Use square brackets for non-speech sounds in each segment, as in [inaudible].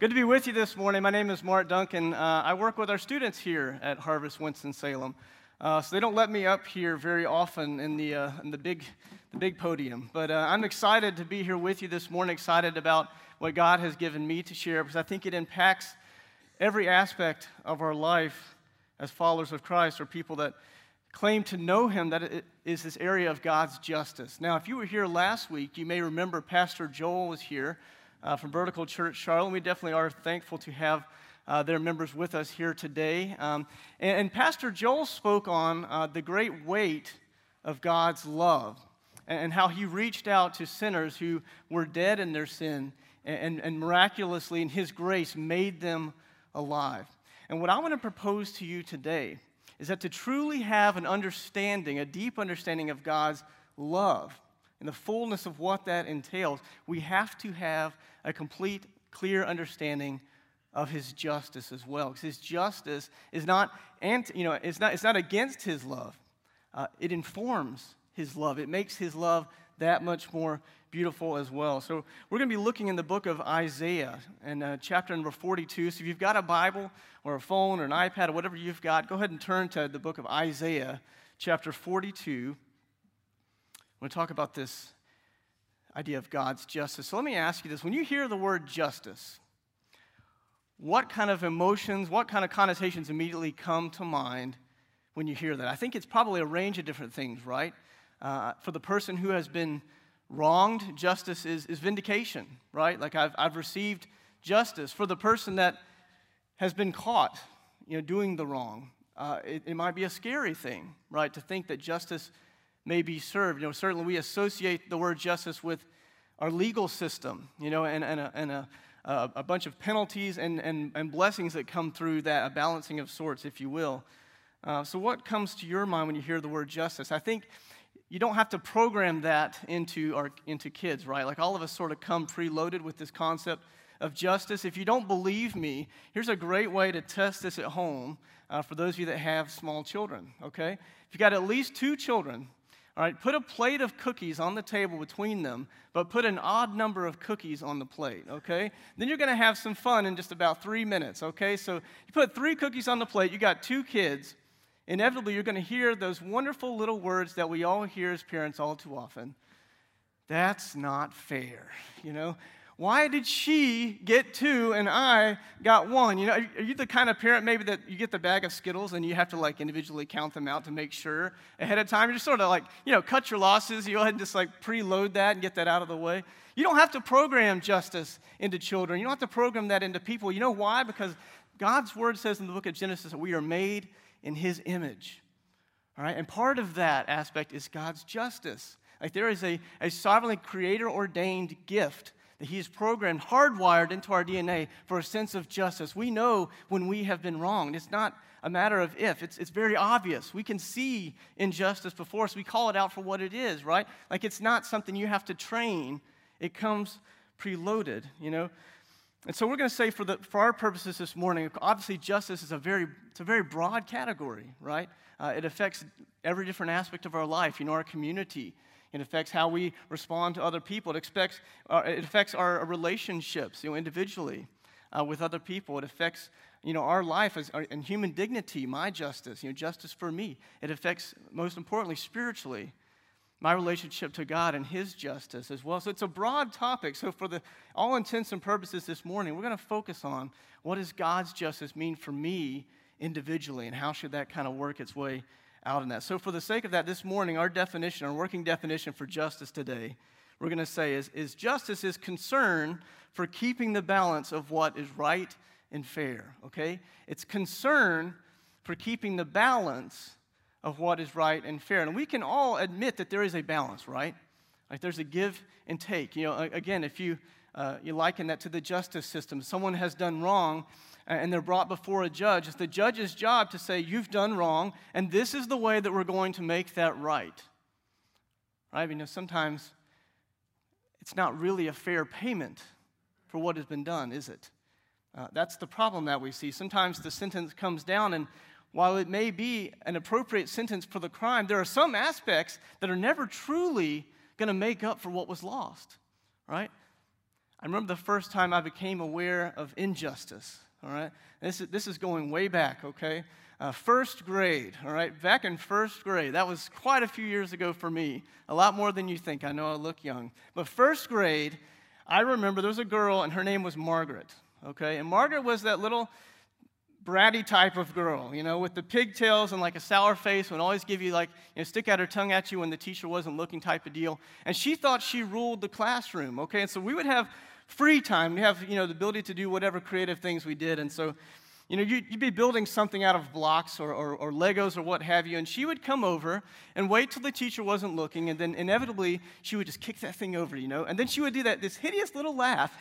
Good to be with you this morning. My name is Mark Duncan. Uh, I work with our students here at Harvest Winston-Salem. Uh, so they don't let me up here very often in the, uh, in the, big, the big podium. But uh, I'm excited to be here with you this morning, excited about what God has given me to share because I think it impacts every aspect of our life as followers of Christ or people that claim to know Him, that it is this area of God's justice. Now, if you were here last week, you may remember Pastor Joel was here uh, from Vertical Church Charlotte. We definitely are thankful to have uh, their members with us here today. Um, and, and, Pastor Joel spoke on uh, the great weight of God's love and, and, how he reached out to sinners who were dead in their sin and, and miraculously, in his grace, made them alive. And what I want to propose to you today is that to truly have an understanding, a deep understanding of God's love, and the fullness of what that entails, we have to have a complete, clear understanding of his justice as well. Because his justice is not, anti, you know, it's not, it's not against his love, uh, it informs his love. It makes his love that much more beautiful as well. So we're going to be looking in the book of Isaiah and uh, chapter number 42. So if you've got a Bible or a phone or an iPad or whatever you've got, go ahead and turn to the book of Isaiah, chapter 42. I want to talk about this idea of God's justice. So let me ask you this. When you hear the word justice, what kind of emotions, what kind of connotations immediately come to mind when you hear that? I think it's probably a range of different things, right? Uh, for the person who has been wronged, justice is, is vindication, right? Like I've, I've received justice. For the person that has been caught, you know, doing the wrong, uh, it, it might be a scary thing, right? To think that justice may be served. You know, certainly we associate the word justice with our legal system, you know, and, and, a, and a, a bunch of penalties and, and, and blessings that come through that, a balancing of sorts, if you will. Uh, so, what comes to your mind when you hear the word justice? I think you don't have to program that into, our, into kids, right? Like all of us sort of come preloaded with this concept of justice. If you don't believe me, here's a great way to test this at home uh, for those of you that have small children, okay? If you've got at least two children, all right, put a plate of cookies on the table between them, but put an odd number of cookies on the plate, okay? Then you're to have some fun in just about three minutes, okay? So you put three cookies on the plate, you got two kids. Inevitably, you're to hear those wonderful little words that we all hear as parents all too often. That's not fair, you know? Why did she get two and I got one? You know, are you the kind of parent maybe that you get the bag of Skittles and you have to like individually count them out to make sure ahead of time? You're just sort of like, you know, cut your losses. You go ahead and just like preload that and get that out of the way. You don't have to program justice into children. You don't have to program that into people. You know why? Because God's word says in the book of Genesis that we are made in his image. All right? And part of that aspect is God's justice. Like there is a, a sovereignly creator ordained gift that He is programmed, hardwired into our DNA for a sense of justice. We know when we have been wronged. It's not a matter of if, it's, it's very obvious. We can see injustice before us. We call it out for what it is, right? Like it's not something you have to train, it comes preloaded, you know? And so we're going to say for, the, for our purposes this morning, obviously justice is a very, it's a very broad category, right? Uh, it affects every different aspect of our life, you know, our community, it affects how we respond to other people. It affects, uh, it affects our relationships, you know, individually uh, with other people. It affects, you know, our life as, our, and human dignity, my justice, you know, justice for me. It affects, most importantly, spiritually, my relationship to God and His justice as well. So it's a broad topic. So for the all intents and purposes this morning, we're going to focus on what does God's justice mean for me individually, and how should that kind of work its way out in that. So, for the sake of that, this morning, our definition, our working definition for justice today, we're going to say is, is justice is concern for keeping the balance of what is right and fair, okay? It's concern for keeping the balance of what is right and fair. And we can all admit that there is a balance, right? Like there's a give and take. You know, again, if you, uh, you liken that to the justice system, someone has done wrong and they're brought before a judge. It's the judge's job to say, You've done wrong, and this is the way that we're going to make that right. Right? You know, sometimes it's not really a fair payment for what has been done, is it? Uh, that's the problem that we see. Sometimes the sentence comes down, and while it may be an appropriate sentence for the crime, there are some aspects that are never truly going to make up for what was lost, right? I remember the first time I became aware of injustice, all right? This is, this is going way back, okay? Uh, first grade, all right? Back in first grade, that was quite a few years ago for me, a lot more than you think. I know I look young. But first grade, I remember there was a girl, and her name was Margaret, okay? And Margaret was that little bratty type of girl, you know, with the pigtails and like a sour face, would always give you like, you know, stick out her tongue at you when the teacher wasn't looking type of deal. And she thought she ruled the classroom, okay? And so we would have free time. We have, you know, the ability to do whatever creative things we did. And so, you know, you'd be building something out of blocks or, or, or, Legos or what have you, and she would come over and wait till the teacher wasn't looking, and then inevitably she would just kick that thing over, you know, and then she would do that, this hideous little laugh,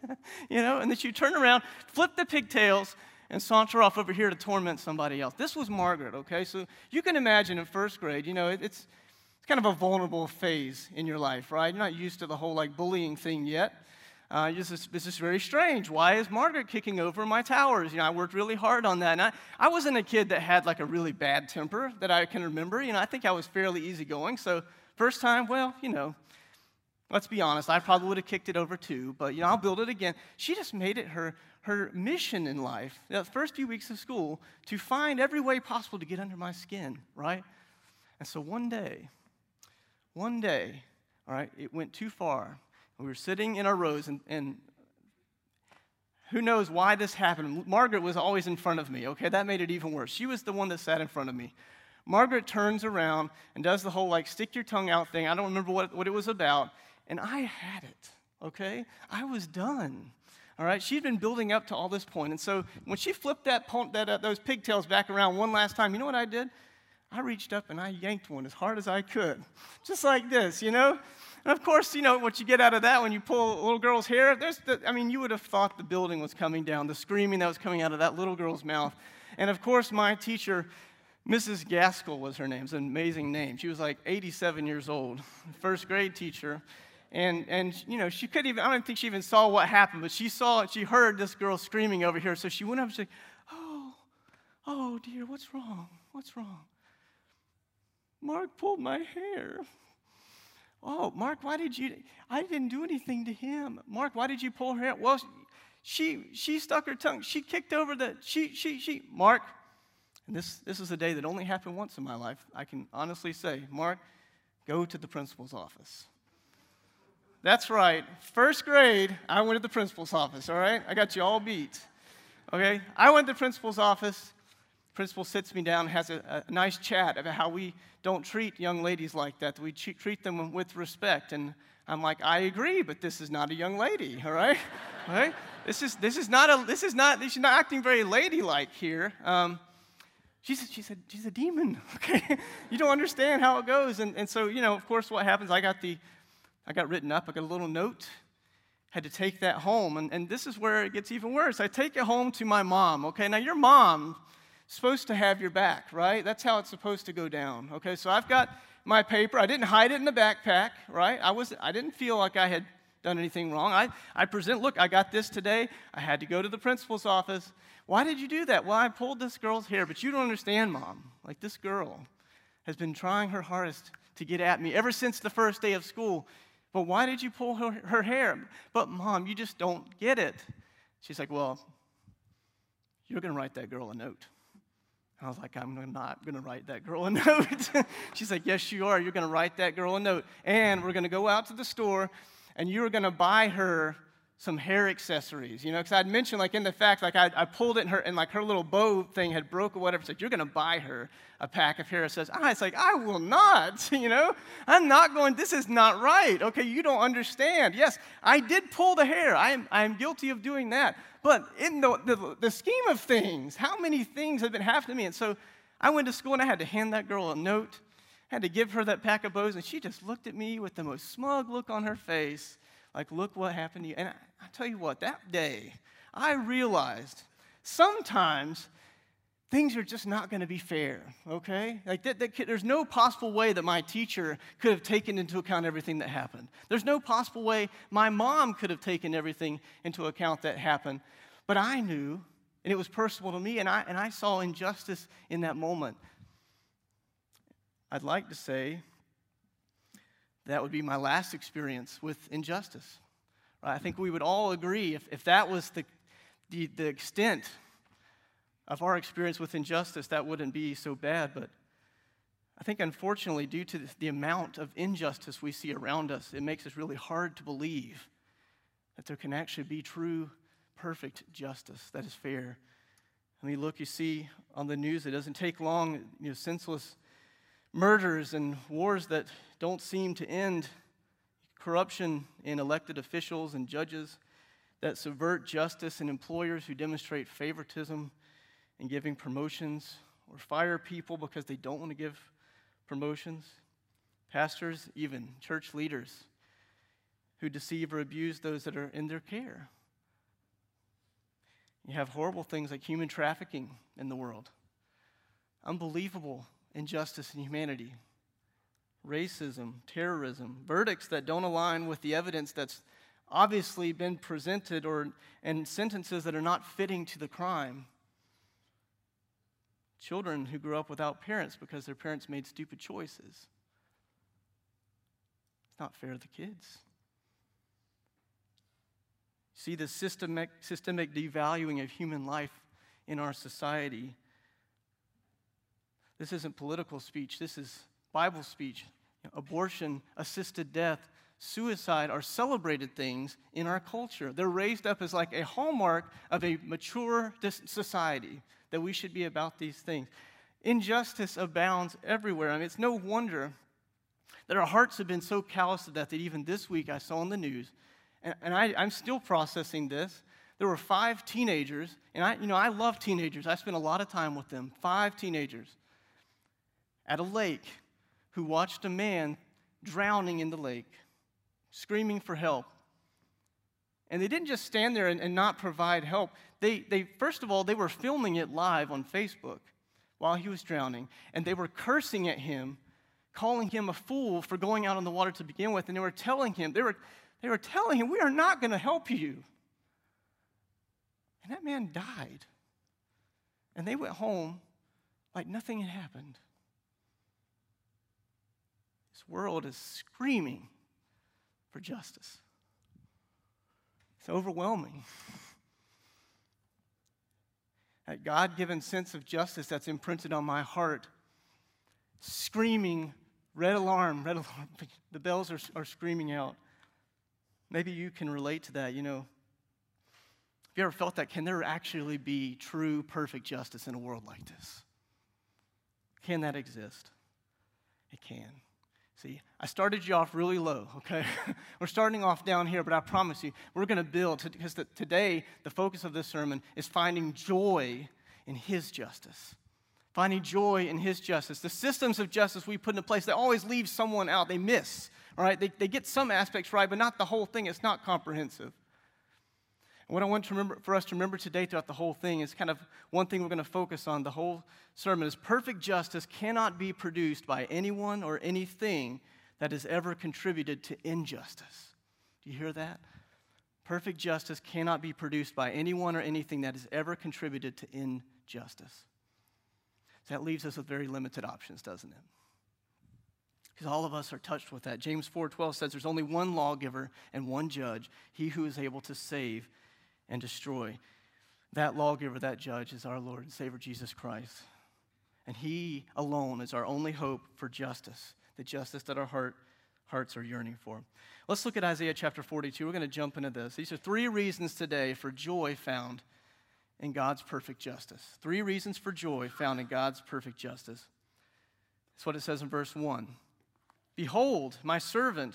[laughs] you know, and then she'd turn around, flip the pigtails, and saunter off over here to torment somebody else. This was Margaret, okay? So you can imagine in first grade, you know, it's, it's kind of a vulnerable phase in your life, right? You're not used to the whole like bullying thing yet. Uh, this, is, this is very strange. Why is Margaret kicking over my towers? You know, I worked really hard on that. And I, I wasn't a kid that had like a really bad temper that I can remember. You know, I think I was fairly easygoing. So, first time, well, you know, let's be honest, I probably would have kicked it over too, but, you know, I'll build it again. She just made it her, her mission in life, the first few weeks of school, to find every way possible to get under my skin, right? And so one day, one day, all right, it went too far we were sitting in our rows, and, and who knows why this happened. Margaret was always in front of me, okay? That made it even worse. She was the one that sat in front of me. Margaret turns around and does the whole like stick your tongue out thing. I don't remember what, what it was about. And I had it, okay? I was done. All right, she'd been building up to all this point. And so when she flipped that, that uh, those pigtails back around one last time, you know what I did? I reached up and I yanked one as hard as I could. Just like this, you know? And of course, you know, what you get out of that when you pull a little girl's hair, there's the, I mean, you would have thought the building was coming down, the screaming that was coming out of that little girl's mouth. And of course, my teacher, Mrs. Gaskell was her name. It's an amazing name. She was like 87 years old, first grade teacher. And, and you know, she couldn't even, I don't think she even saw what happened, but she saw, she heard this girl screaming over here. So she went up and she said, Oh, oh dear, what's wrong? What's wrong? Mark pulled my hair. Oh, Mark, why did you? I didn't do anything to him. Mark, why did you pull her hair? Well, she she stuck her tongue. She kicked over the. She she she. Mark, and this this is a day that only happened once in my life. I can honestly say, Mark, go to the principal's office. That's right. First grade, I went to the principal's office. All right, I got you all beat. Okay, I went to the principal's office principal sits me down has a, a, nice chat about how we don't treat young ladies like that, we treat them with respect. And I'm like, I agree, but this is not a young lady, all right? [laughs] all right? This is, this is not, a, this is not, she's not acting very ladylike here. Um, she's, she's, a, she's a demon, [laughs] okay? you don't understand how it goes. And, and so, you know, of course, what happens, I got the, I got written up, I got a little note, had to take that home. And, and this is where it gets even worse. I take it home to my mom, okay? Now, your mom, supposed to have your back, right? That's how it's supposed to go down. Okay, so I've got my paper. I didn't hide it in the backpack, right? I was I didn't feel like I had done anything wrong. I, I present, look, I got this today. I had to go to the principal's office. Why did you do that? Well, I pulled this girl's hair, but you don't understand, mom. Like this girl has been trying her hardest to get at me ever since the first day of school. But why did you pull her, her hair? But mom, you just don't get it. She's like, well, you're going to write that girl a note. I was like, I'm not going to write that girl a [laughs] note. She's like, Yes, you are. You're going to write that girl a note. And we're going to go out to the store and you're going to buy her some hair accessories, you know, because I'd mentioned like in the fact, like I, I pulled it in her and like her little bow thing had broke or whatever. Like, you're going to buy her a pack of hair. Says, ah, it's like, I will not, [laughs] you know, I'm not going, this is not right. Okay, you don't understand. Yes, I did pull the hair. I am, I am guilty of doing that. But in the, the, the scheme of things, how many things have been happening to me? And so I went to school and I had to hand that girl a note, I had to give her that pack of bows, and she just looked at me with the most smug look on her face like, look what happened to you. And I, I tell you what, that day, I realized sometimes things are just not going to be fair, okay? Like, that, that, there's no possible way that my teacher could have taken into account everything that happened. There's no possible way my mom could have taken everything into account that happened. But I knew, and it was personal to me, and I, and I saw injustice in that moment. I'd like to say that would be my last experience with injustice, Right? I think we would all agree if, if that was the, the, the extent of our experience with injustice, that wouldn't be so bad. But I think, unfortunately, due to the amount of injustice we see around us, it makes it really hard to believe that there can actually be true, perfect justice that is fair. I mean, look, you see on the news, it doesn't take long, you know, senseless murders and wars that don't seem to end, corruption in elected officials and judges that subvert justice, and employers who demonstrate favoritism in giving promotions or fire people because they don't want to give promotions. Pastors, even church leaders who deceive or abuse those that are in their care. You have horrible things like human trafficking in the world, unbelievable injustice in humanity, racism, terrorism, verdicts that don't align with the evidence that's obviously been presented or and sentences that are not fitting to the crime. Children who grew up without parents because their parents made stupid choices. It's not fair to the kids. See the systemic, systemic devaluing of human life in our society this isn't political speech, this is Bible speech. Abortion, assisted death, suicide are celebrated things in our culture. They're raised up as like a hallmark of a mature society that we should be about these things. Injustice abounds everywhere. I mean, it's no wonder that our hearts have been so callous to death that even this week I saw on the news, and, and I, I'm still processing this. There were five teenagers, and I, you know, I love teenagers. I spent a lot of time with them. Five teenagers at a lake who watched a man drowning in the lake, screaming for help. And they didn't just stand there and, and, not provide help. They, they, first of all, they were filming it live on Facebook while he was drowning, and they were cursing at him, calling him a fool for going out on the water to begin with, and they were telling him, they were, they were telling him, we are not going to help you. And that man died. And they went home like nothing had happened. World is screaming for justice. It's overwhelming. That God given sense of justice that's imprinted on my heart, screaming, red alarm, red alarm. [laughs] The bells are, are screaming out. Maybe you can relate to that. You know, have you ever felt that? Can there actually be true, perfect justice in a world like this? Can that exist? It can. See, I started you off really low, okay? [laughs] we're starting off down here, but I promise you, we're going to build, because today, the focus of this sermon is finding joy in His justice. Finding joy in His justice. The systems of justice we put into place, they always leave someone out. They miss, all right? They, they get some aspects right, but not the whole thing. It's not comprehensive. And what I want to remember, for us to remember today throughout the whole thing is kind of one thing we're going to focus on the whole sermon is perfect justice cannot be produced by anyone or anything that has ever contributed to injustice. Do you hear that? Perfect justice cannot be produced by anyone or anything that has ever contributed to injustice. So that leaves us with very limited options, doesn't it? Because all of us are touched with that. James 4:12 says there's only one lawgiver and one judge, he who is able to save and destroy. That lawgiver, that judge, is our Lord and Savior Jesus Christ. And He alone is our only hope for justice, the justice that our heart, hearts are yearning for. Let's look at Isaiah chapter 42. We're going to jump into this. These are three reasons today for joy found in God's perfect justice. Three reasons for joy found in God's perfect justice. That's what it says in verse 1. Behold, my servant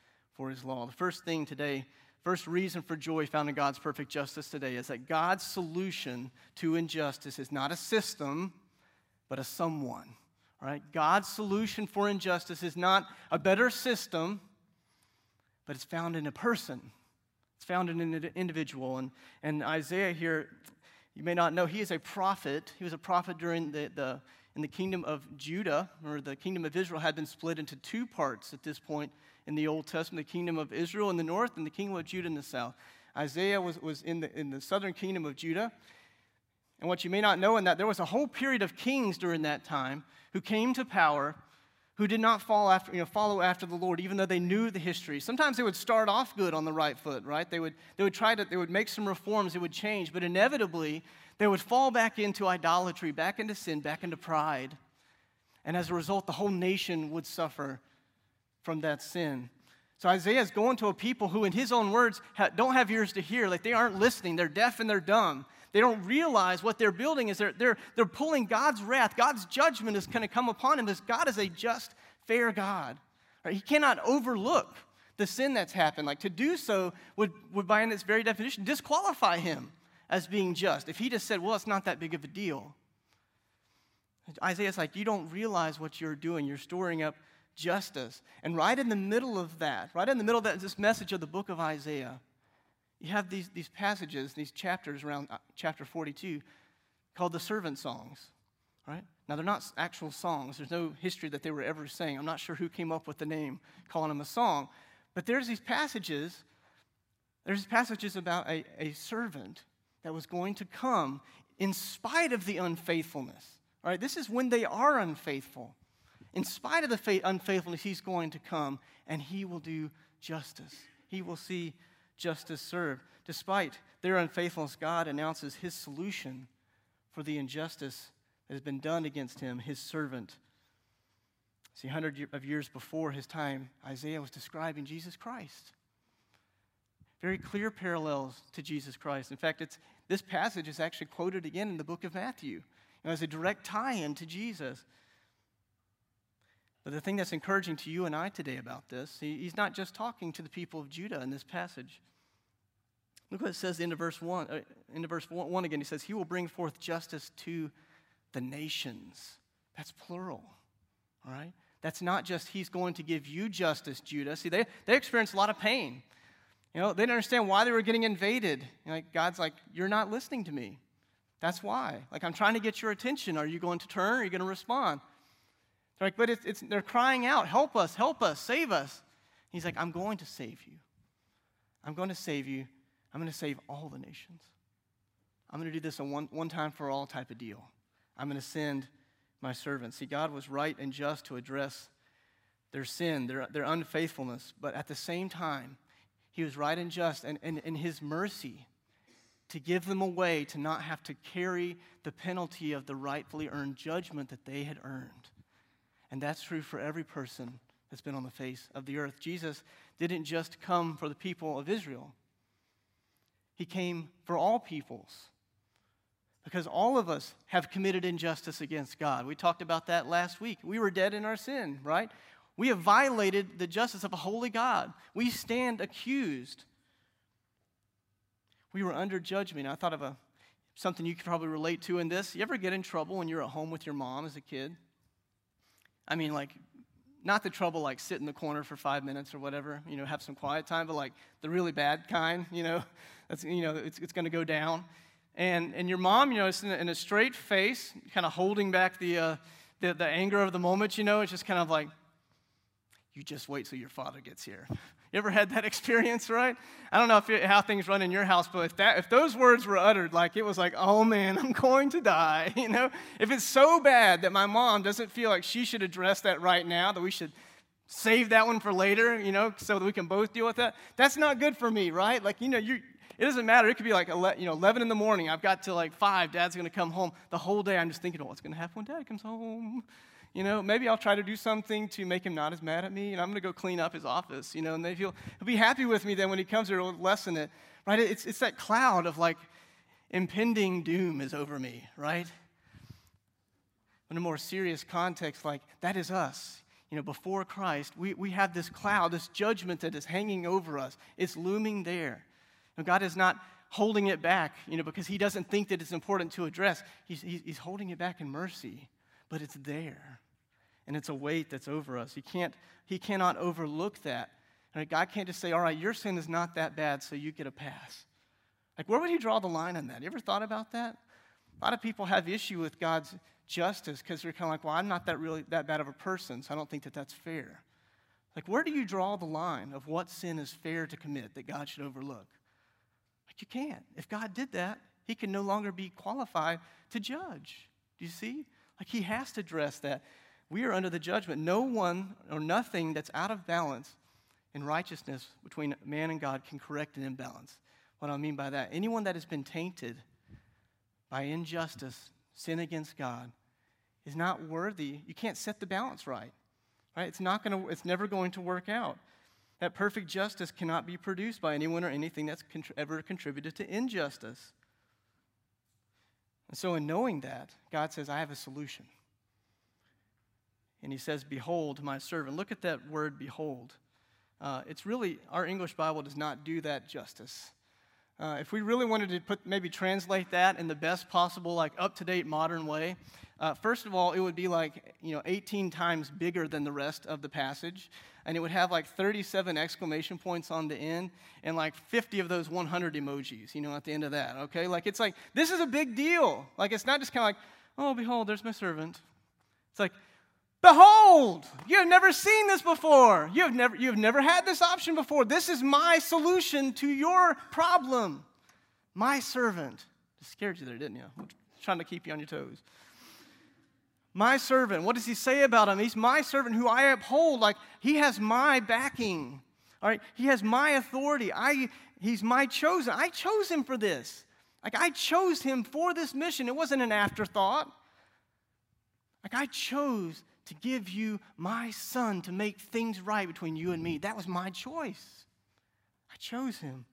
for his law. The first thing today, first reason for joy found in God's perfect justice today is that God's solution to injustice is not a system, but a someone. All right? God's solution for injustice is not a better system, but it's found in a person. It's found in an individual. And, and Isaiah here, you may not know, he is a prophet. He was a prophet during the, the in the kingdom of Judah, or the kingdom of Israel had been split into two parts at this point in the Old Testament the kingdom of Israel in the north and the kingdom of Judah in the south. Isaiah was, was in, the, in the southern kingdom of Judah. And what you may not know in that, there was a whole period of kings during that time who came to power who did not fall after, you know, follow after the Lord, even though they knew the history. Sometimes they would start off good on the right foot, right? They would, they would try to, they would make some reforms, it would change, but inevitably they would fall back into idolatry, back into sin, back into pride. And as a result, the whole nation would suffer from that sin. So Isaiah is going to a people who, in his own words, don't have ears to hear. Like they aren't listening. They're deaf and they're dumb. They don't realize what they're building is they're, they're, they're pulling God's wrath. God's judgment is going to come upon him. This God is a just, fair God. Right? He cannot overlook the sin that's happened. Like to do so would, would, by its very definition, disqualify him as being just. If he just said, well, it's not that big of a deal. Isaiah's like, you don't realize what you're doing. You're storing up justice. And right in the middle of that, right in the middle of that, this message of the book of Isaiah, you have these, these passages, these chapters around uh, chapter 42 called the servant songs, right? Now, they're not actual songs. There's no history that they were ever saying. I'm not sure who came up with the name calling them a song. But there's these passages, there's passages about a, a servant that was going to come in spite of the unfaithfulness. All right, this is when they are unfaithful. In spite of the unfaithfulness, he's going to come and he will do justice. He will see justice served. Despite their unfaithfulness, God announces his solution for the injustice that has been done against him, his servant. See, hundred of years before his time, Isaiah was describing Jesus Christ. Very clear parallels to Jesus Christ. In fact, it's, this passage is actually quoted again in the book of Matthew you know, as a direct tie in to Jesus. But the thing that's encouraging to you and I today about this, he, he's not just talking to the people of Judah in this passage. Look what it says into verse 1. Uh, into verse 1 again, he says, He will bring forth justice to the nations. That's plural, all right? That's not just He's going to give you justice, Judah. See, they, they experienced a lot of pain. You know, they didn't understand why they were getting invaded. Like, God's like, You're not listening to me. That's why. Like, I'm trying to get your attention. Are you going to turn? Are you going to respond? They're like, but it's, it's, they're crying out, help us, help us, save us. He's like, I'm going to save you. I'm going to save you. I'm going to save all the nations. I'm going to do this a one, one time for all type of deal. I'm going to send my servants. See, God was right and just to address their sin, their, their unfaithfulness, but at the same time, He was right and just and in His mercy to give them a way to not have to carry the penalty of the rightfully earned judgment that they had earned. And that's true for every person that's been on the face of the earth. Jesus didn't just come for the people of Israel, He came for all peoples. Because all of us have committed injustice against God. We talked about that last week. We were dead in our sin, right? We have violated the justice of a holy God. We stand accused. We were under judgment. I thought of a something you could probably relate to in this. You ever get in trouble when you're at home with your mom as a kid? I mean, like, not the trouble like sit in the corner for five minutes or whatever, you know, have some quiet time, but like the really bad kind, you know, [laughs] that's, you know, it's, it's going to go down. And, and your mom, you know, is in a, in a straight face, kind of holding back the, uh, the, the anger of the moment, you know, it's just kind of like, you just wait till your father gets here. [laughs] You ever had that [laughs] experience, right? I don't know if it, how things run in your house, but if, that, if those words were uttered, like it was like, oh man, I'm going to die, [laughs] you know? If it's so bad that my mom doesn't feel like she should address that right now, that we should save that one for later, you know, so that we can both deal with that, that's not good for me, right? Like, you know, you it doesn't matter. It could be like, you know, 11 in the morning. I've got to like 5. Dad's going to come home. The whole day I'm just thinking, oh, what's going to happen when Dad comes home? You know, maybe I'll try to do something to make him not as mad at me, and I'm going to go clean up his office, you know, and he'll, he'll be happy with me then when he comes here, he'll lessen it, right? It's, it's that cloud of like impending doom is over me, right? In a more serious context, like that is us. You know, before Christ, we, we have this cloud, this judgment that is hanging over us. It's looming there. God is not holding it back, you know, because He doesn't think that it's important to address. He's, he's holding it back in mercy but it's there. And it's a weight that's over us. He, can't, he cannot overlook that. Right? God can't just say, all right, your sin is not that bad, so you get a pass. Like, where would he draw the line on that? You ever thought about that? A lot of people have issue with God's justice because they're kind of like, well, I'm not that really that bad of a person, so I don't think that that's fair. Like, where do you draw the line of what sin is fair to commit that God should overlook? Like, you can't. If God did that, he can no longer be qualified to judge. Do you see? Like, he has to address that. We are under the judgment. No one or nothing that's out of balance in righteousness between man and God can correct an imbalance. What I mean by that? Anyone that has been tainted by injustice, sin against God, is not worthy. You can't set the balance right. Right? It's not going to it's never going to work out. That perfect justice cannot be produced by anyone or anything that's ever contributed to injustice. And so, in knowing that, God says, I have a solution. And he says, Behold, my servant. Look at that word, behold. Uh, it's really, our English Bible does not do that justice. Uh, if we really wanted to put, maybe translate that in the best possible, like up to date modern way, uh, first of all, it would be like, you know, 18 times bigger than the rest of the passage. And it would have like 37 exclamation points on the end and like 50 of those 100 emojis, you know, at the end of that, okay? Like, it's like, this is a big deal. Like, it's not just kind of like, oh, behold, there's my servant. It's like, behold, you have never seen this before. You have never, you have never had this option before. This is my solution to your problem. My servant. Scared you there, didn't you? I'm trying to keep you on your toes. My servant. What does he say about him? He's my servant who I uphold. Like he has my backing. All right. He has my authority. I, he's my chosen. I chose him for this. Like I chose him for this mission. It wasn't an afterthought. Like I chose to give you my son to make things right between you and me. That was my choice. I chose him.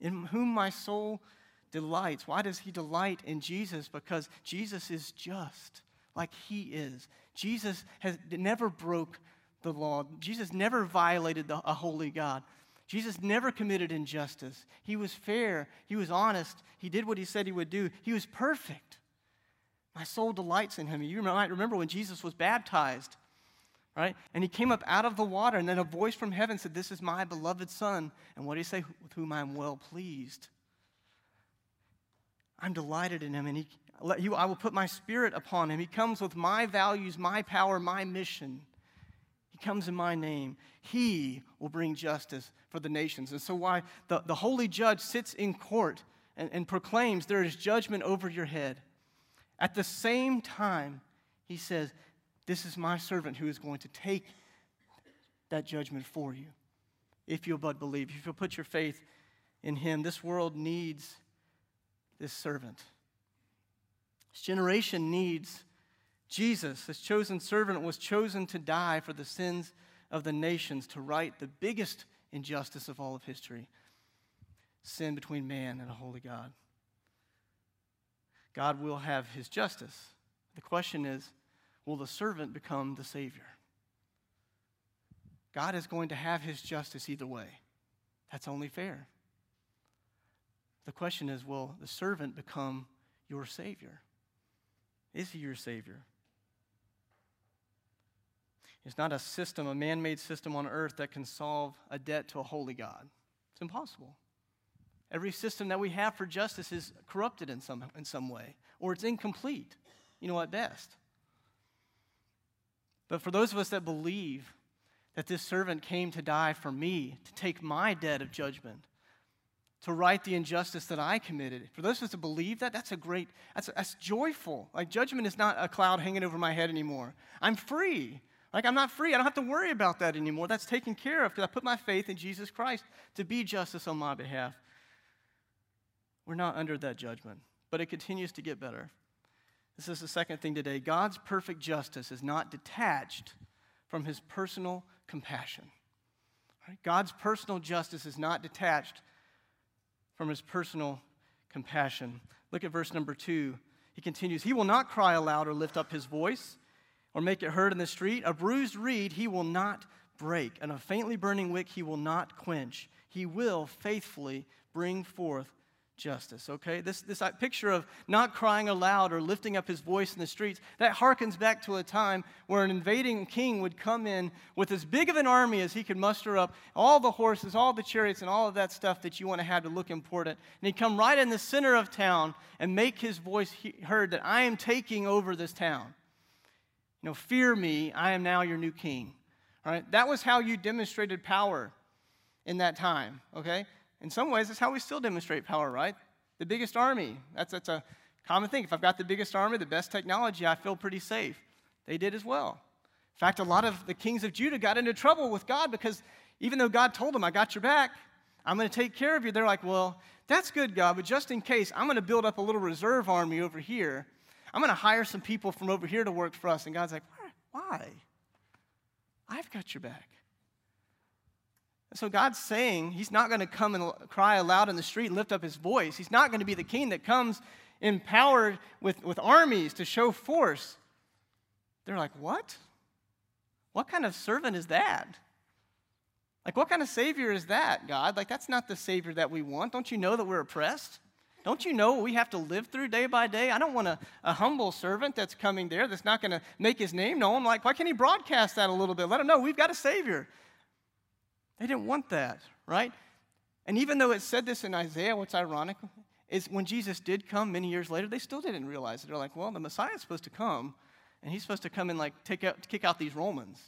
In whom my soul delights. Why does he delight in Jesus? Because Jesus is just like he is. Jesus has never broke the law. Jesus never violated the, a holy God. Jesus never committed injustice. He was fair. He was honest. He did what he said he would do. He was perfect. My soul delights in him. You might remember when Jesus was baptized, right? And he came up out of the water, and then a voice from heaven said, This is my beloved Son. And what did he say? With whom I am well pleased. I'm delighted in him, and he, you, I will put my spirit upon him. He comes with my values, my power, my mission. He comes in my name. He will bring justice for the nations. And so, why the, the holy judge sits in court and, and proclaims there is judgment over your head. At the same time, he says, This is my servant who is going to take that judgment for you. If you'll but believe, if you'll put your faith in him, this world needs this servant. This generation needs Jesus. This chosen servant was chosen to die for the sins of the nations, to right the biggest injustice of all of history sin between man and a holy God. God will have his justice. The question is will the servant become the Savior? God is going to have his justice either way. That's only fair. The question is will the servant become your Savior? Is he your Savior? It's not a system, a man made system on earth that can solve a debt to a holy God. It's impossible. Every system that we have for justice is corrupted in some, in some way, or it's incomplete, you know, at best. But for those of us that believe that this servant came to die for me, to take my debt of judgment, to right the injustice that I committed. For those of us to believe that, that's a great, that's, that's joyful. Like judgment is not a cloud hanging over my head anymore. I'm free. Like I'm not free. I don't have to worry about that anymore. That's taken care of because I put my faith in Jesus Christ to be justice on my behalf. We're not under that judgment, but it continues to get better. This is the second thing today. God's perfect justice is not detached from his personal compassion. God's personal justice is not detached from his personal compassion. Look at verse number two. He continues, He will not cry aloud or lift up his voice or make it heard in the street. A bruised reed he will not break, and a faintly burning wick he will not quench. He will faithfully bring forth justice, okay? This, this uh, picture of not crying aloud or lifting up his voice in the streets, that harkens back to a time where an invading king would come in with as big of an army as he could muster up, all the horses, all the chariots, and all of that stuff that you want to have to look important. And he'd come right in the center of town and make his voice heard that I am taking over this town. You know, fear me, I am now your new king. All right? That was how you demonstrated power in that time, okay? In some ways, that's how we still demonstrate power, right? The biggest army. That's, that's a common thing. If I've got the biggest army, the best technology, I feel pretty safe. They did as well. In fact, a lot of the kings of Judah got into trouble with God because even though God told them, I got your back, I'm going to take care of you, they're like, well, that's good, God, but just in case, I'm going to build up a little reserve army over here. I'm going to hire some people from over here to work for us. And God's like, why? I've got your back. So God's saying He's not going to come and cry aloud in the street and lift up His voice. He's not going to be the king that comes empowered with, with armies to show force. They're like, what? What kind of servant is that? Like, what kind of savior is that, God? Like, that's not the savior that we want. Don't you know that we're oppressed? Don't you know what we have to live through day by day? I don't want a, a humble servant that's coming there that's not going to make his name known. Like, why can't he broadcast that a little bit? Let him know we've got a savior. They didn't want that, right? And even though it said this in Isaiah, what's ironic is when Jesus did come many years later, they still didn't realize it. They're like, well, the Messiah's supposed to come, and he's supposed to come and like take out, kick out these Romans,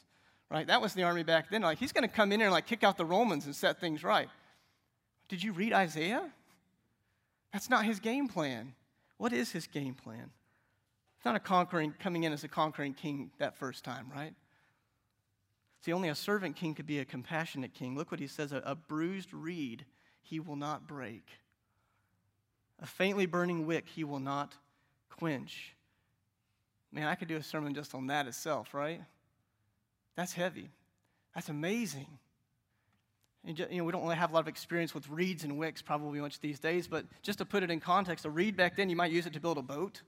right? That was the army back then. Like, he's going to come in here and like kick out the Romans and set things right. Did you read Isaiah? That's not his game plan. What is his game plan? It's not a conquering, coming in as a conquering king that first time, right? See, only a servant king could be a compassionate king. Look what he says a, a bruised reed he will not break, a faintly burning wick he will not quench. Man, I could do a sermon just on that itself, right? That's heavy. That's amazing. And you know, we don't really have a lot of experience with reeds and wicks probably much these days, but just to put it in context, a reed back then, you might use it to build a boat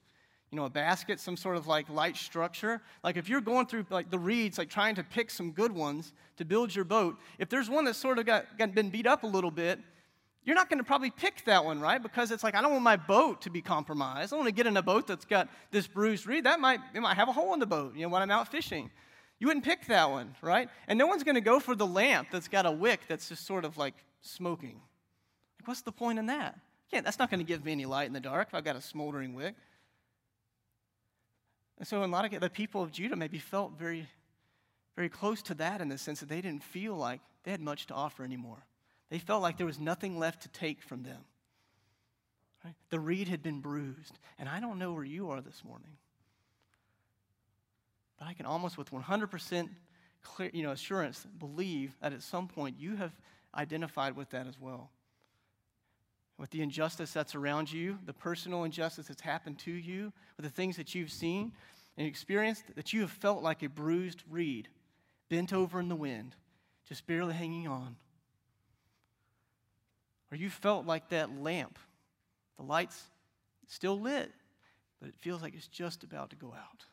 you know, a basket, some sort of like light structure. Like if you're going through like the reeds, like trying to pick some good ones to build your boat, if there's one that's sort of got, got been beat up a little bit, you're not going to probably pick that one, right? Because it's like I don't want my boat to be compromised. I want to get in a boat that's got this bruised reed. That might it might have a hole in the boat, you know, when I'm out fishing. You wouldn't pick that one, right? And no one's going to go for the lamp that's got a wick that's just sort of like smoking. Like, what's the point in that? Yeah, that's not going to give me any light in the dark if I've got a smoldering wick. And so, in a lot of the people of Judah maybe felt very, very close to that in the sense that they didn't feel like they had much to offer anymore. They felt like there was nothing left to take from them. Right? The reed had been bruised. And I don't know where you are this morning. But I can almost with 100% clear, you know, assurance believe that at some point you have identified with that as well. With the injustice that's around you, the personal injustice that's happened to you, with the things that you've seen and experienced, that you have felt like a bruised reed, bent over in the wind, just barely hanging on. Or you felt like that lamp, the light's still lit, but it feels like it's just about to go out.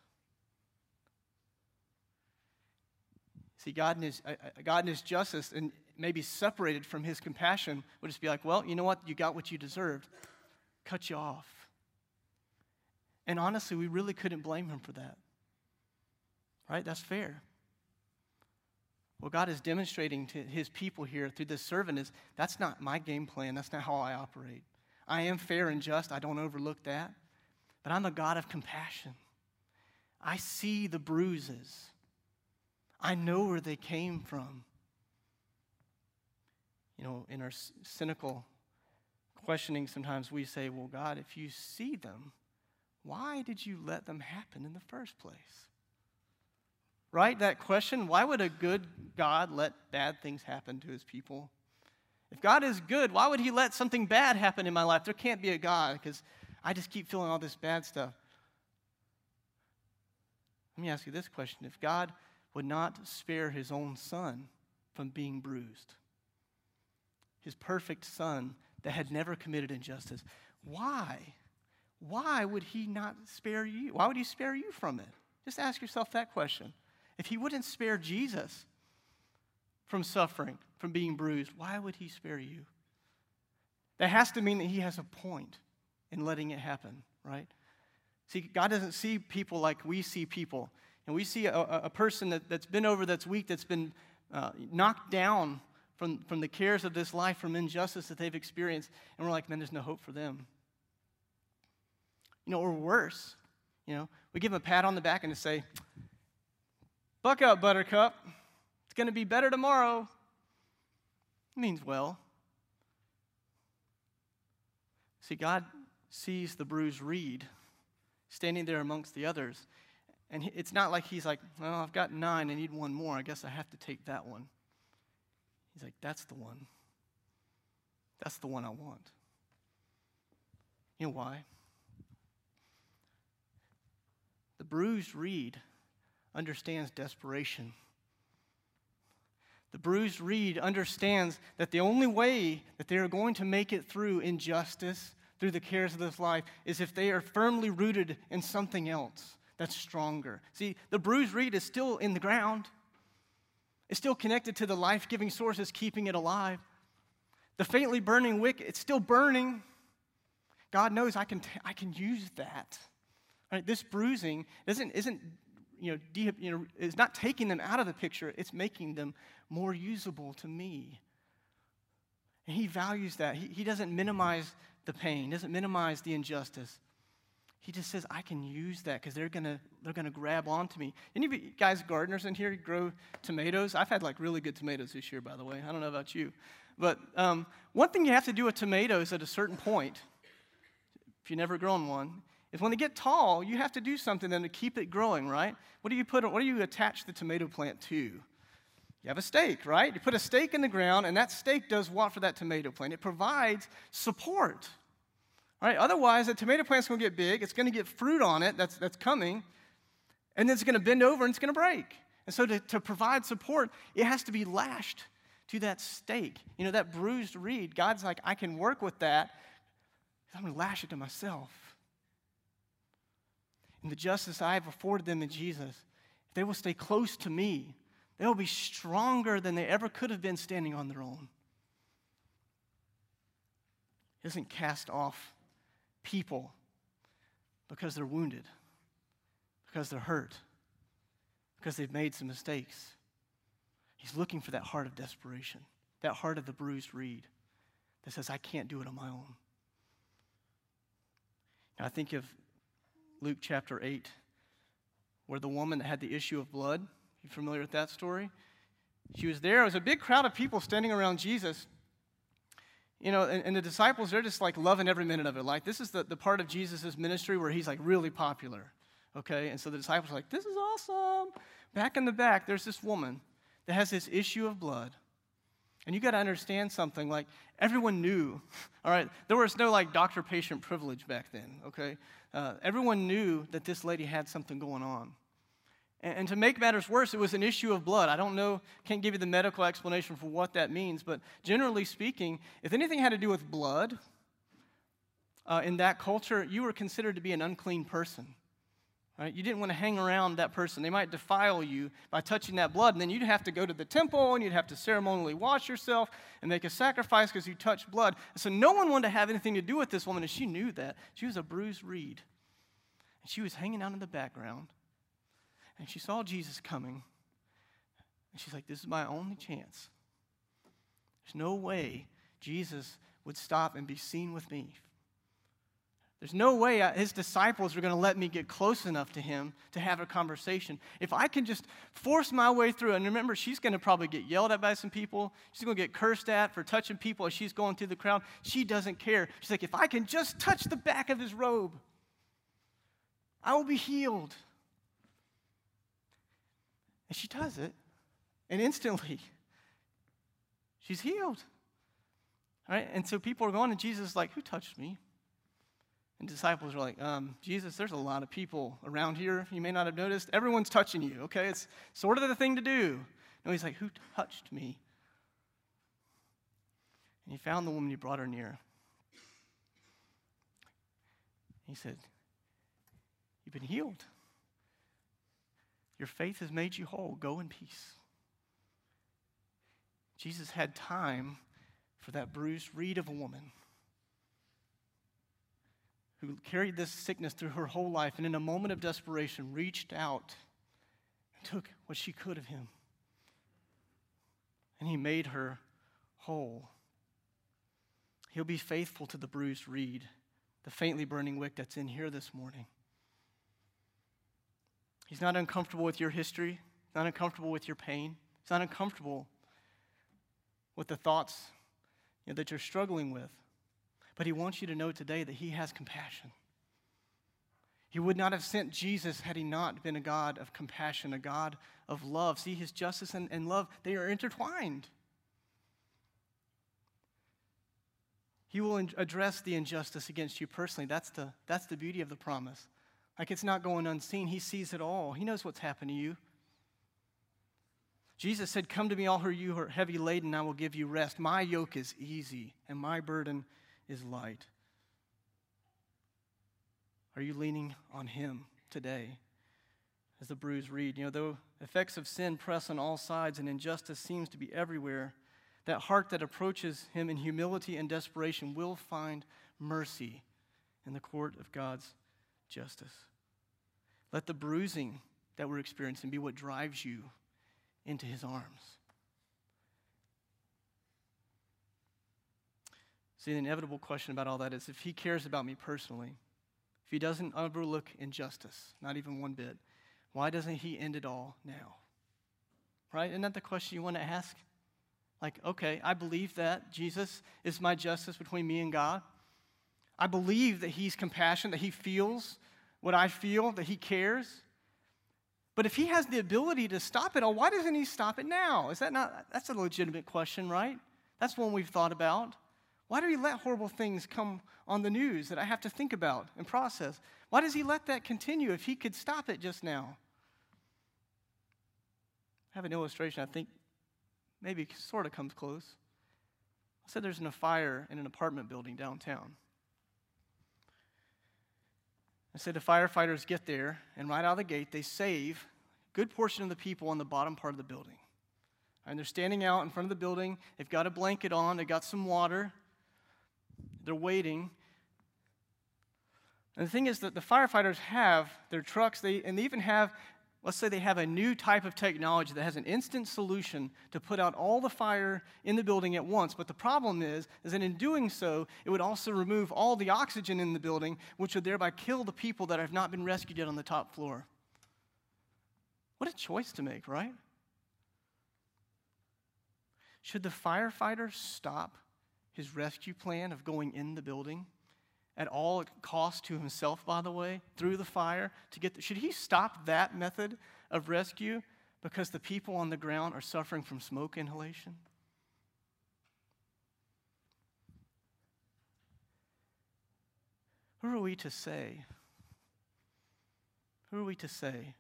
See, God in His, uh, uh, God in his justice and maybe separated from His compassion would just be like, well, you know what? You got what you deserved. Cut you off. And honestly, we really couldn't blame Him for that. Right? That's fair. What God is demonstrating to His people here through this servant is that's not my game plan. That's not how I operate. I am fair and just. I don't overlook that. But I'm a God of compassion. I see the bruises. I know where they came from. You know, in our cynical questioning, sometimes we say, Well, God, if you see them, why did you let them happen in the first place? Right? That question why would a good God let bad things happen to his people? If God is good, why would he let something bad happen in my life? There can't be a God because I just keep feeling all this bad stuff. Let me ask you this question If God would not spare his own son from being bruised, his perfect son that had never committed injustice, why? Why would he not spare you? Why would he spare you from it? Just ask yourself that question. If he wouldn't spare Jesus from suffering, from being bruised, why would he spare you? That has to mean that he has a point in letting it happen, right? See, God doesn't see people like we see people. And we see a, a person that, that's been over, that's weak, that's been uh, knocked down from, from the cares of this life, from injustice that they've experienced. And we're like, man, there's no hope for them. You know, or worse, you know, we give them a pat on the back and to say, buck up, buttercup. It's going to be better tomorrow. It means well. See, God sees the bruised reed standing there amongst the others. And it's not like he's like, well, I've got nine, I need one more. I guess I have to take that one. He's like, that's the one. That's the one I want. You know why? The bruised reed understands desperation. The bruised reed understands that the only way that they are going to make it through injustice, through the cares of this life, is if they are firmly rooted in something else that's stronger. See, the bruised reed is still in the ground, it's still connected to the life giving source that's keeping it alive. The faintly burning wick, it's still burning. God knows I can, t- I can use that. Right? This bruising isn't, isn't you know, de- you know, is not taking them out of the picture, it's making them more usable to me. And he values that. He, he doesn't minimize the pain, doesn't minimize the injustice. He just says, I can use that because they're gonna they're gonna grab onto me. Any of you guys gardeners in here grow tomatoes? I've had like really good tomatoes this year, by the way. I don't know about you. But um, one thing you have to do with tomatoes at a certain point, if you've never grown one, is when they get tall, you have to do something then to keep it growing, right? What do you put, what do you attach the tomato plant to? You have a stake, right? You put a stake in the ground, and that stake does what for that tomato plant? It provides support. Right? Otherwise, the tomato plant's to get big, it's to get fruit on it that's, that's coming, and then it's to bend over and it's to break. And so, to, to provide support, it has to be lashed to that stake. You know, that bruised reed, God's like, I can work with that. I'm to lash it to myself and the justice I have afforded them in Jesus, they will stay close to me, they will be stronger than they ever could have been standing on their own. He doesn't cast off people because they're wounded, because they're hurt, because they've made some mistakes. He's looking for that heart of desperation, that heart of the bruised reed that says, I can't do it on my own. Now, I think of Luke chapter 8, where the woman that had the issue of blood, you familiar with that story? She was there. It was a big crowd of people standing around Jesus. You know, and, and the disciples, they're just like loving every minute of it. Like, this is the, the part of Jesus' ministry where he's like really popular. Okay? And so the disciples are like, this is awesome. Back in the back, there's this woman that has this issue of blood. And you got to understand something like everyone knew, [laughs] all right? There was no like doctor patient privilege back then, okay? Uh, everyone knew that this lady had something going on. And, to make matters worse, it was an issue of blood. I don't know, can't give you the medical explanation for what that means, but generally speaking, if anything had to do with blood uh, in that culture, you were considered to be an unclean person. Right? You didn't want to hang around that person. They might defile you by touching that blood, and then you'd have to go to the temple and you'd have to ceremonially wash yourself and make a sacrifice because you touched blood. so no one wanted to have anything to do with this woman, and she knew that. She was a bruised reed. And she was hanging out in the background, and she saw Jesus coming, and she's like, This is my only chance. There's no way Jesus would stop and be seen with me there's no way uh, his disciples are going to let me get close enough to him to have a conversation. If I can just force my way through, and remember, she's going to probably get yelled at by some people. She's going to get cursed at for touching people as she's going through the crowd. She doesn't care. She's like, if I can just touch the back of his robe, I will be healed. And she does it, and instantly, [laughs] she's healed. All right? And so people are going, and Jesus like, Who touched me? And disciples are like, um, Jesus, there's a lot of people around here. You may not have noticed. Everyone's touching you, okay? It's sort of the thing to do. No, he's like, Who touched me? And he found the woman, he brought her near. He said, You've been healed. Your faith has made you whole. Go in peace. Jesus had time for that bruised reed of a woman who carried this sickness through her whole life and in a moment of desperation reached out and took what she could of him. And he made her whole. He'll be faithful to the bruised reed, the faintly burning wick that's in here this morning. He's not uncomfortable with your history, He's not uncomfortable with your pain, He's not uncomfortable with the thoughts you know, that you're struggling with. But He wants you to know today that He has compassion. He would not have sent Jesus had He not been a God of compassion, a God of love. See, His justice and, and love, they are intertwined. He will address the injustice against you personally. That's the, that's the beauty of the promise. Like it's not going unseen. He sees it all. He knows what's happened to you. Jesus said, Come to me, all who you are heavy laden, I will give you rest. My yoke is easy, and my burden is light. Are you leaning on Him today? As the bruised reed, you know, though effects of sin press on all sides and injustice seems to be everywhere, that heart that approaches Him in humility and desperation will find mercy in the court of God's justice. Let the bruising that we're experiencing be what drives you into His arms. See, the inevitable question about all that is if He cares about me personally, if He doesn't overlook injustice, not even one bit, why doesn't He end it all now? Right? Isn't that the question you want to ask? Like, okay, I believe that Jesus is my justice between me and God. I believe that He's compassionate, that He feels what I feel, that He cares. But if He has the ability to stop it all, why doesn't He stop it now? Is that not, that's a legitimate question, right? That's one we've thought about. Why do He let horrible things come on the news that I have to think about and process? Why does He let that continue if He could stop it just now? I have an illustration I think maybe sort of comes close. I said there's a fire in an apartment building downtown. I said the firefighters get there, and right out of the gate, they save a good portion of the people on the bottom part of the building. And they're standing out in front of the building. They've got a blanket on, they've got some water. They're waiting. And the thing is that the firefighters have their trucks, they, and they even have Let's say they have a new type of technology that has an instant solution to put out all the fire in the building at once. But the problem is, is that in doing so, it would also remove all the oxygen in the building, which would thereby kill the people that have not been rescued yet on the top floor. What a choice to make, right? Should the firefighter stop his rescue plan of going in the building at all cost to himself, by the way, through the fire to get. The, should he stop that method of rescue because the people on the ground are suffering from smoke inhalation? Who are we to say? Who are we to say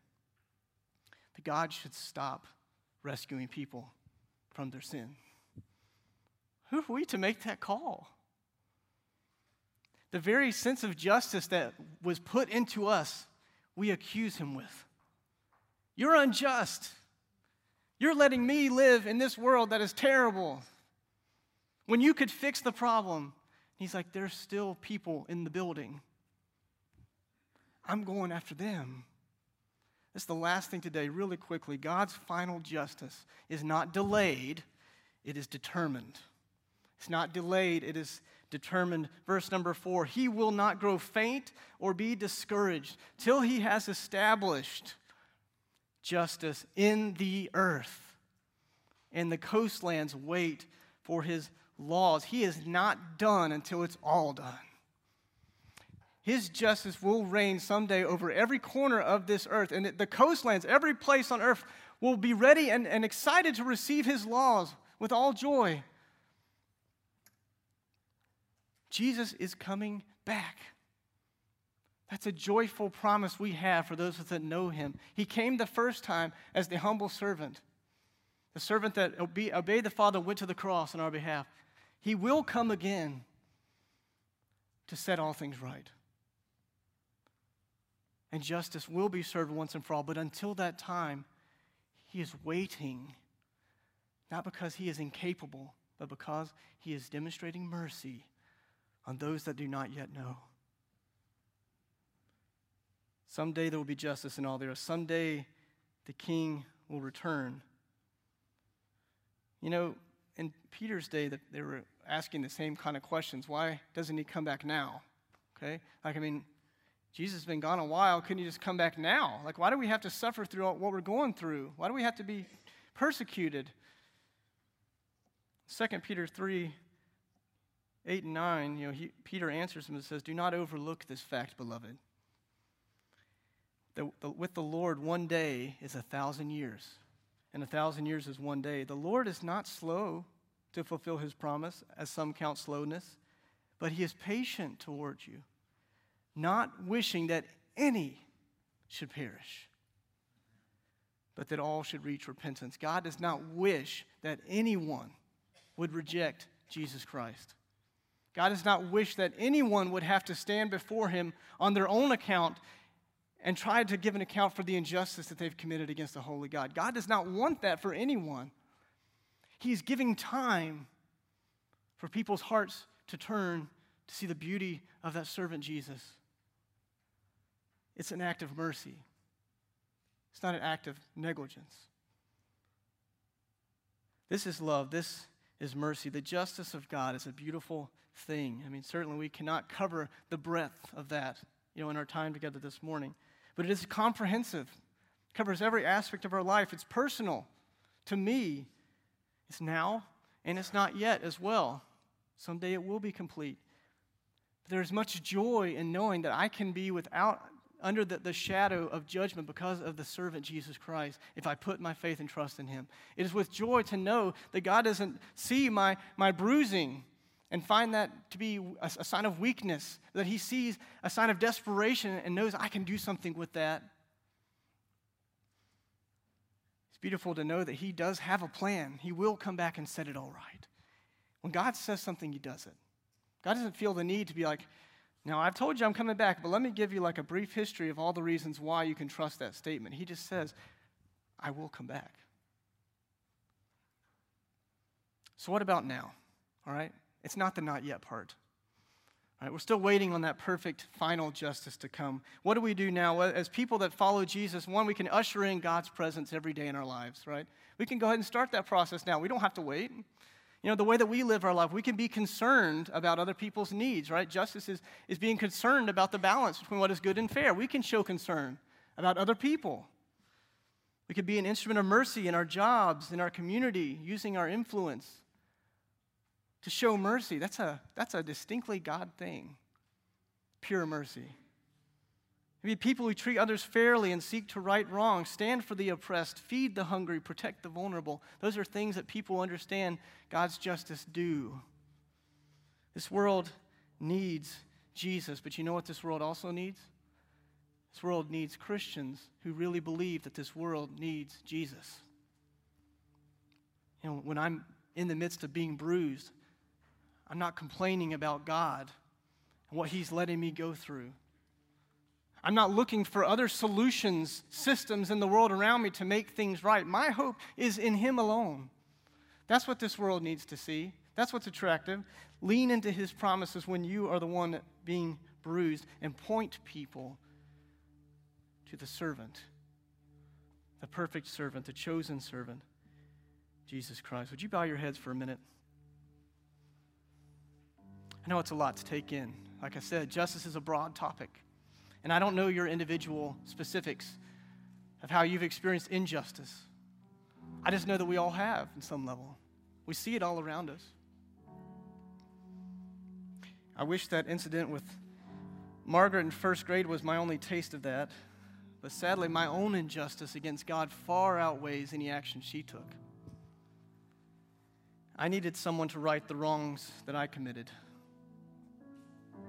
that God should stop rescuing people from their sin? Who are we to make that call? The very sense of justice that was put into us, we accuse him with. You're unjust. You're letting me live in this world that is terrible. When you could fix the problem, he's like, there's still people in the building. I'm going after them. That's the last thing today, really quickly. God's final justice is not delayed, it is determined. It's not delayed, it is determined. Verse number four He will not grow faint or be discouraged till he has established justice in the earth. And the coastlands wait for his laws. He is not done until it's all done. His justice will reign someday over every corner of this earth. And the coastlands, every place on earth, will be ready and, and excited to receive his laws with all joy. Jesus is coming back. That's a joyful promise we have for those that know him. He came the first time as the humble servant, the servant that obeyed the Father, went to the cross on our behalf. He will come again to set all things right. And justice will be served once and for all. But until that time, he is waiting, not because he is incapable, but because he is demonstrating mercy on those that do not yet know. Someday there will be justice in all the earth. Someday the king will return. You know, in Peter's day, that they were asking the same kind of questions. Why doesn't he come back now? Okay? Like, I mean, Jesus has been gone a while. Couldn't he just come back now? Like, why do we have to suffer through what we're going through? Why do we have to be persecuted? 2 Peter 3 8 and 9, you know, he, Peter answers him and says, Do not overlook this fact, beloved. The, with the Lord, one day is a thousand years, and a thousand years is one day. The Lord is not slow to fulfill his promise, as some count slowness, but he is patient towards you, not wishing that any should perish, but that all should reach repentance. God does not wish that anyone would reject Jesus Christ. God does not wish that anyone would have to stand before him on their own account and try to give an account for the injustice that they've committed against the holy God. God does not want that for anyone. He's giving time for people's hearts to turn to see the beauty of that servant Jesus. It's an act of mercy, it's not an act of negligence. This is love. This is mercy. The justice of God is a beautiful thing. I mean, certainly we cannot cover the breadth of that, you know, in our time together this morning. But it is comprehensive. It covers every aspect of our life. It's personal to me. It's now and it's not yet as well. Someday it will be complete. There is much joy in knowing that I can be without under the, the shadow of judgment because of the servant Jesus Christ if I put my faith and trust in him. It is with joy to know that God doesn't see my, my bruising and find that to be a, a sign of weakness, that he sees a sign of desperation and knows I can do something with that. It's beautiful to know that he does have a plan. He will come back and set it all right. When God says something, he does it. God doesn't feel the need to be like, now, I've told you I'm coming back, but let me give you like a brief history of all the reasons why you can trust that statement. He just says, I will come back. So, what about now? All right? It's not the not yet part. All right, we're still waiting on that perfect final justice to come. What do we do now? As people that follow Jesus, one, we can usher in God's presence every day in our lives, right? We can go ahead and start that process now. We don't have to wait. You know, the way that we live our life, we can be concerned about other people's needs, right? Justice is, is being concerned about the balance between what is good and fair. We can show concern about other people. We could be an instrument of mercy in our jobs, in our community, using our influence to show mercy. That's a, that's a distinctly God thing, pure mercy. Be people who treat others fairly and seek to right wrongs, stand for the oppressed, feed the hungry, protect the vulnerable. Those are things that people understand God's justice do. This world needs Jesus, but you know what this world also needs? This world needs Christians who really believe that this world needs Jesus. You know, when I'm in the midst of being bruised, I'm not complaining about God and what He's letting me go through. I'm not looking for other solutions, systems in the world around me to make things right. My hope is in Him alone. That's what this world needs to see. That's what's attractive. Lean into His promises when you are the one being bruised and point people to the servant, the perfect servant, the chosen servant, Jesus Christ. Would you bow your heads for a minute? I know it's a lot to take in. Like I said, justice is a broad topic. And I don't know your individual specifics of how you've experienced injustice. I just know that we all have in some level. We see it all around us. I wish that incident with Margaret in first grade was my only taste of that. But sadly, my own injustice against God far outweighs any action she took. I needed someone to right the wrongs that I committed.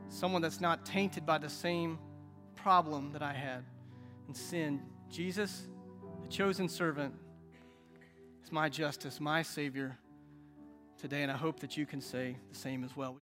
Someone that's not tainted by the same problem that I had and sin. Jesus, the chosen servant, is my justice, my Savior today, and I hope that you can say the same as well.